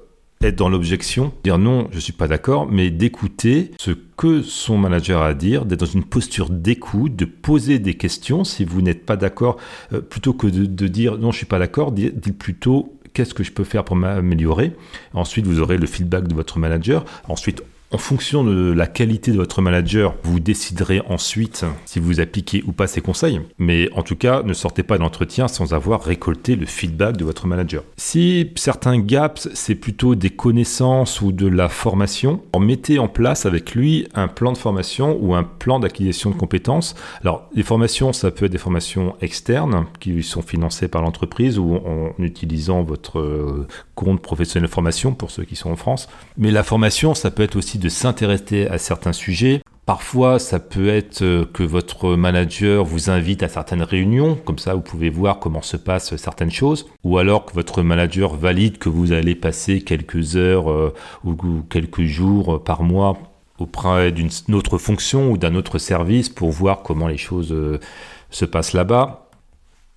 être dans l'objection, dire non, je suis pas d'accord, mais d'écouter ce que son manager a à dire, d'être dans une posture d'écoute, de poser des questions si vous n'êtes pas d'accord, euh, plutôt que de, dire non, je suis pas d'accord, dites plutôt qu'est-ce que je peux faire pour m'améliorer? Ensuite, vous aurez le feedback de votre manager. Ensuite, en fonction de la qualité de votre manager, vous déciderez ensuite si vous appliquez ou pas ses conseils. Mais en tout cas, ne sortez pas d'entretien sans avoir récolté le feedback de votre manager. Si certains gaps, c'est plutôt des connaissances ou de la formation, mettez en place avec lui un plan de formation ou un plan d'acquisition de compétences. Alors, les formations, ça peut être des formations externes qui sont financées par l'entreprise ou en utilisant votre euh, compte professionnel formation pour ceux qui sont en France. Mais la formation, ça peut être aussi de s'intéresser à certains sujets. Parfois, ça peut être euh, que votre manager vous invite à certaines réunions, comme ça vous pouvez voir comment se passent certaines choses, ou alors que votre manager valide que vous allez passer quelques heures euh, ou quelques jours euh, par mois auprès d'une autre fonction ou d'un autre service pour voir comment les choses se passent là-bas.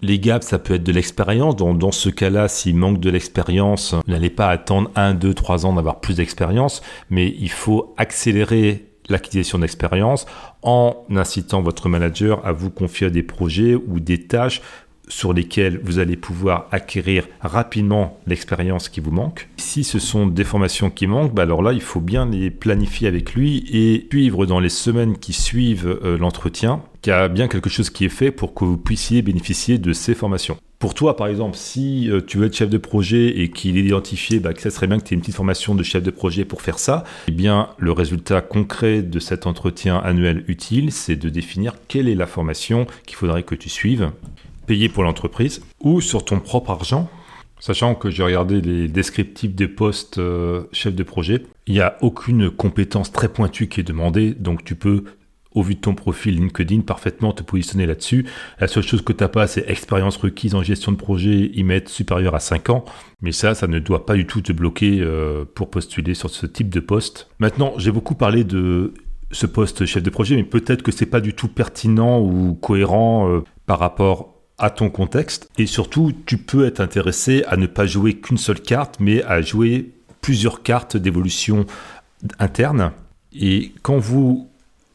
Les gaps, ça peut être de l'expérience. Dans, ce cas-là, s'il manque de l'expérience, n'allez pas attendre 1, 2, 3 ans d'avoir plus d'expérience, mais il faut accélérer l'acquisition d'expérience en incitant votre manager à vous confier des projets ou des tâches sur lesquels vous allez pouvoir acquérir rapidement l'expérience qui vous manque. Si ce sont des formations qui manquent, bah alors là, il faut bien les planifier avec lui et suivre dans les semaines qui suivent euh, l'entretien qu'il y a bien quelque chose qui est fait pour que vous puissiez bénéficier de ces formations. Pour toi, par exemple, si euh, tu veux être chef de projet et qu'il est identifié bah, que ça serait bien que tu aies une petite formation de chef de projet pour faire ça, eh bien, le résultat concret de cet entretien annuel utile, c'est de définir quelle est la formation qu'il faudrait que tu suives payé pour l'entreprise ou sur ton propre argent. Sachant que j'ai regardé les descriptifs des postes euh, chef de projet, il n'y a aucune compétence très pointue qui est demandée, donc tu peux, au vu de ton profil LinkedIn, parfaitement te positionner là-dessus. La seule chose que tu n'as pas, c'est expérience requise en gestion de projet, y mettre supérieur à 5 ans, mais ça, ça ne doit pas du tout te bloquer euh, pour postuler sur ce type de poste. Maintenant, j'ai beaucoup parlé de ce poste chef de projet, mais peut-être que c'est pas du tout pertinent ou cohérent euh, par rapport à ton contexte. Et surtout, tu peux être intéressé à ne pas jouer qu'une seule carte, mais à jouer plusieurs cartes d'évolution interne. Et quand vous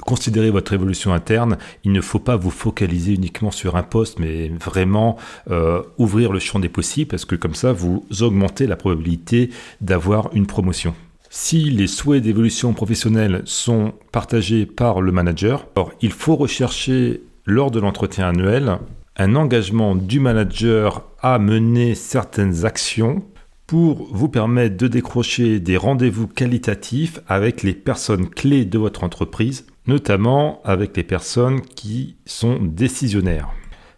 considérez votre évolution interne, il ne faut pas vous focaliser uniquement sur un poste, mais vraiment euh, ouvrir le champ des possibles, parce que comme ça, vous augmentez la probabilité d'avoir une promotion. Si les souhaits d'évolution professionnelle sont partagés par le manager, alors il faut rechercher lors de l'entretien annuel un engagement du manager à mener certaines actions pour vous permettre de décrocher des rendez-vous qualitatifs avec les personnes clés de votre entreprise, notamment avec les personnes qui sont décisionnaires.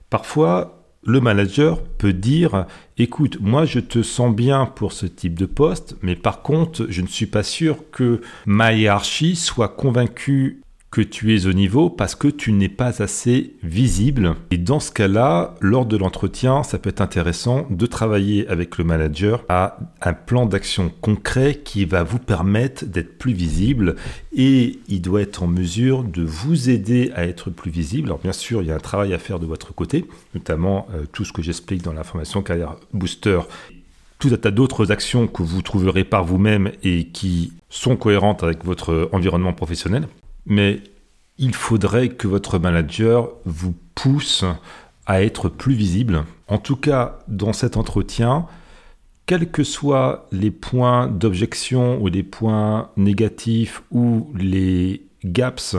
Parfois, le manager peut dire écoute, moi je te sens bien pour ce type de poste, mais par contre, je ne suis pas sûr que ma hiérarchie soit convaincue que tu es au niveau parce que tu n'es pas assez visible. Et dans ce cas-là, lors de l'entretien, ça peut être intéressant de travailler avec le manager à un plan d'action concret qui va vous permettre d'être plus visible et il doit être en mesure de vous aider à être plus visible. Alors bien sûr, il y a un travail à faire de votre côté, notamment euh, tout ce que j'explique dans la formation Carrière Booster tout un tas d'autres actions que vous trouverez par vous-même et qui sont cohérentes avec votre environnement professionnel mais il faudrait que votre manager vous pousse à être plus visible. En tout cas, dans cet entretien, quels que soient les points d'objection ou les points négatifs ou les gaps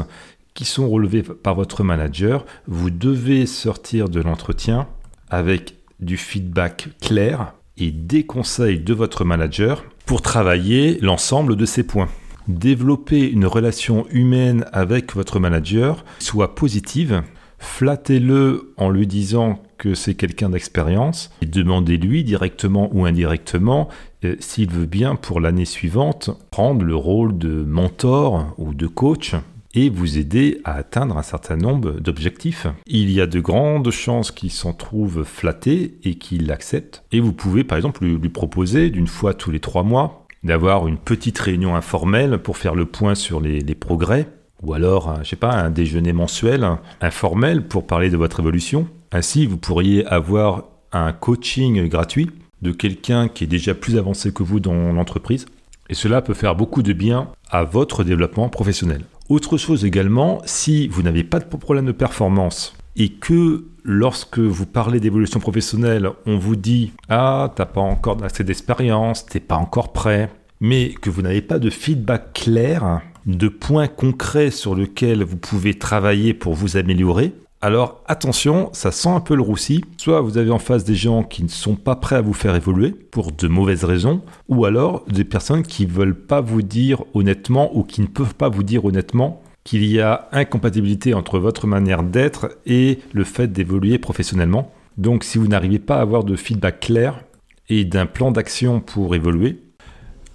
qui sont relevés par votre manager, vous devez sortir de l'entretien avec du feedback clair et des conseils de votre manager pour travailler l'ensemble de ces points. Développer une relation humaine avec votre manager soit positive. Flattez-le en lui disant que c'est quelqu'un d'expérience et demandez-lui directement ou indirectement euh, s'il veut bien pour l'année suivante prendre le rôle de mentor ou de coach et vous aider à atteindre un certain nombre d'objectifs. Il y a de grandes chances qu'il s'en trouve flatté et qu'il l'accepte. Et vous pouvez par exemple lui, proposer d'une fois tous les trois mois d'avoir une petite réunion informelle pour faire le point sur les, progrès. Ou alors, je sais pas, un déjeuner mensuel informel pour parler de votre évolution. Ainsi, vous pourriez avoir un coaching gratuit de quelqu'un qui est déjà plus avancé que vous dans l'entreprise. Et cela peut faire beaucoup de bien à votre développement professionnel. Autre chose également, si vous n'avez pas de problème de performance et que lorsque vous parlez d'évolution professionnelle, on vous dit Ah, t'as pas encore assez d'expérience, t'es pas encore prêt, mais que vous n'avez pas de feedback clair, de points concrets sur lesquels vous pouvez travailler pour vous améliorer, alors attention, ça sent un peu le roussi. Soit vous avez en face des gens qui ne sont pas prêts à vous faire évoluer pour de mauvaises raisons, ou alors des personnes qui ne veulent pas vous dire honnêtement ou qui ne peuvent pas vous dire honnêtement qu'il y a incompatibilité entre votre manière d'être et le fait d'évoluer professionnellement. Donc si vous n'arrivez pas à avoir de feedback clair et d'un plan d'action pour évoluer,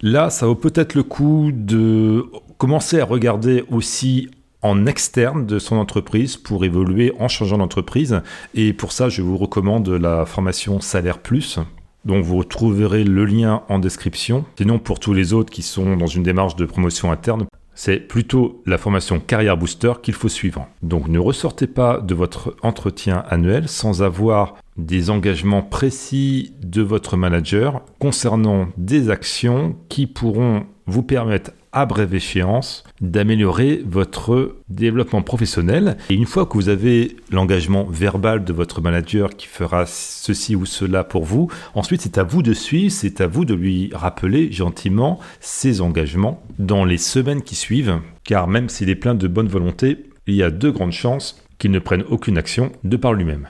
là ça vaut peut-être le coup de commencer à regarder aussi en externe de son entreprise pour évoluer en changeant d'entreprise. Et pour ça, je vous recommande la formation Salaire Plus. dont vous retrouverez le lien en description. Sinon, pour tous les autres qui sont dans une démarche de promotion interne, c'est plutôt la formation Carrière Booster qu'il faut suivre. Donc ne ressortez pas de votre entretien annuel sans avoir des engagements précis de votre manager concernant des actions qui pourront vous permettre à brève échéance d'améliorer votre développement professionnel. Et une fois que vous avez l'engagement verbal de votre manager qui fera ceci ou cela pour vous, ensuite c'est à vous de suivre, c'est à vous de lui rappeler gentiment ses engagements dans les semaines qui suivent, car même s'il est plein de bonne volonté, il y a de grandes chances qu'il ne prenne aucune action de par lui-même.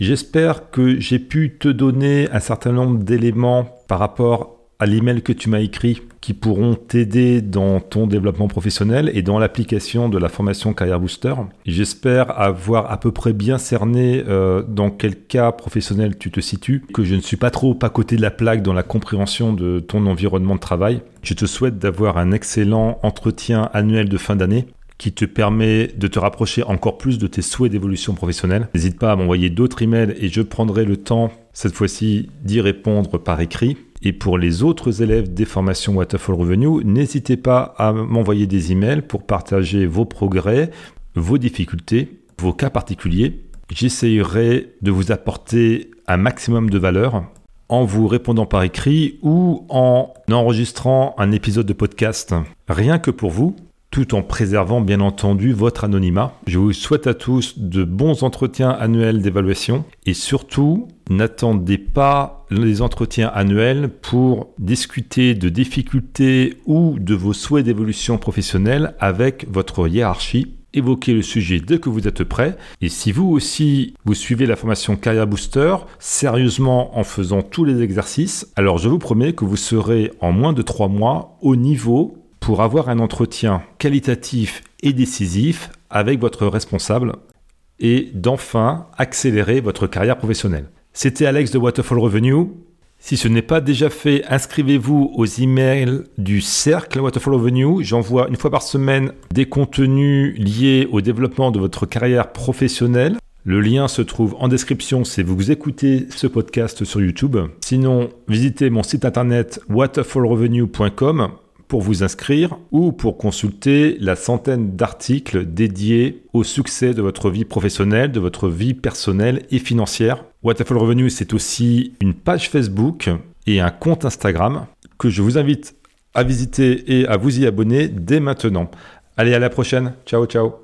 J'espère que j'ai pu te donner un certain nombre d'éléments par rapport à l'email que tu m'as écrit qui pourront t'aider dans ton développement professionnel et dans l'application de la formation Carrière Booster. J'espère avoir à peu près bien cerné euh, dans quel cas professionnel tu te situes, que je ne suis pas trop à côté de la plaque dans la compréhension de ton environnement de travail. Je te souhaite d'avoir un excellent entretien annuel de fin d'année qui te permet de te rapprocher encore plus de tes souhaits d'évolution professionnelle. N'hésite pas à m'envoyer d'autres emails et je prendrai le temps cette fois-ci d'y répondre par écrit. Et pour les autres élèves des formations Waterfall Revenue, n'hésitez pas à m'envoyer des emails pour partager vos progrès, vos difficultés, vos cas particuliers. J'essayerai de vous apporter un maximum de valeur en vous répondant par écrit ou en enregistrant un épisode de podcast rien que pour vous tout en préservant bien entendu votre anonymat. Je vous souhaite à tous de bons entretiens annuels d'évaluation et surtout n'attendez pas les entretiens annuels pour discuter de difficultés ou de vos souhaits d'évolution professionnelle avec votre hiérarchie évoquez le sujet dès que vous êtes prêt. Et si vous aussi, vous suivez la formation Carrière Booster sérieusement en faisant tous les exercices, alors je vous promets que vous serez en moins de trois mois au niveau pour avoir un entretien qualitatif et décisif avec votre responsable et d'enfin accélérer votre carrière professionnelle. C'était Alex de Waterfall Revenue. Si ce n'est pas déjà fait, inscrivez-vous aux emails du cercle Waterfall Revenue. J'envoie une fois par semaine des contenus liés au développement de votre carrière professionnelle. Le lien se trouve en description si vous écoutez ce podcast sur YouTube. Sinon, visitez mon site internet waterfallrevenue.com pour vous inscrire ou pour consulter la centaine d'articles dédiés au succès de votre vie professionnelle, de votre vie personnelle et financière. Waterfall Revenue, c'est aussi une page Facebook et un compte Instagram que je vous invite à visiter et à vous y abonner dès maintenant. Allez, à la prochaine. Ciao, ciao.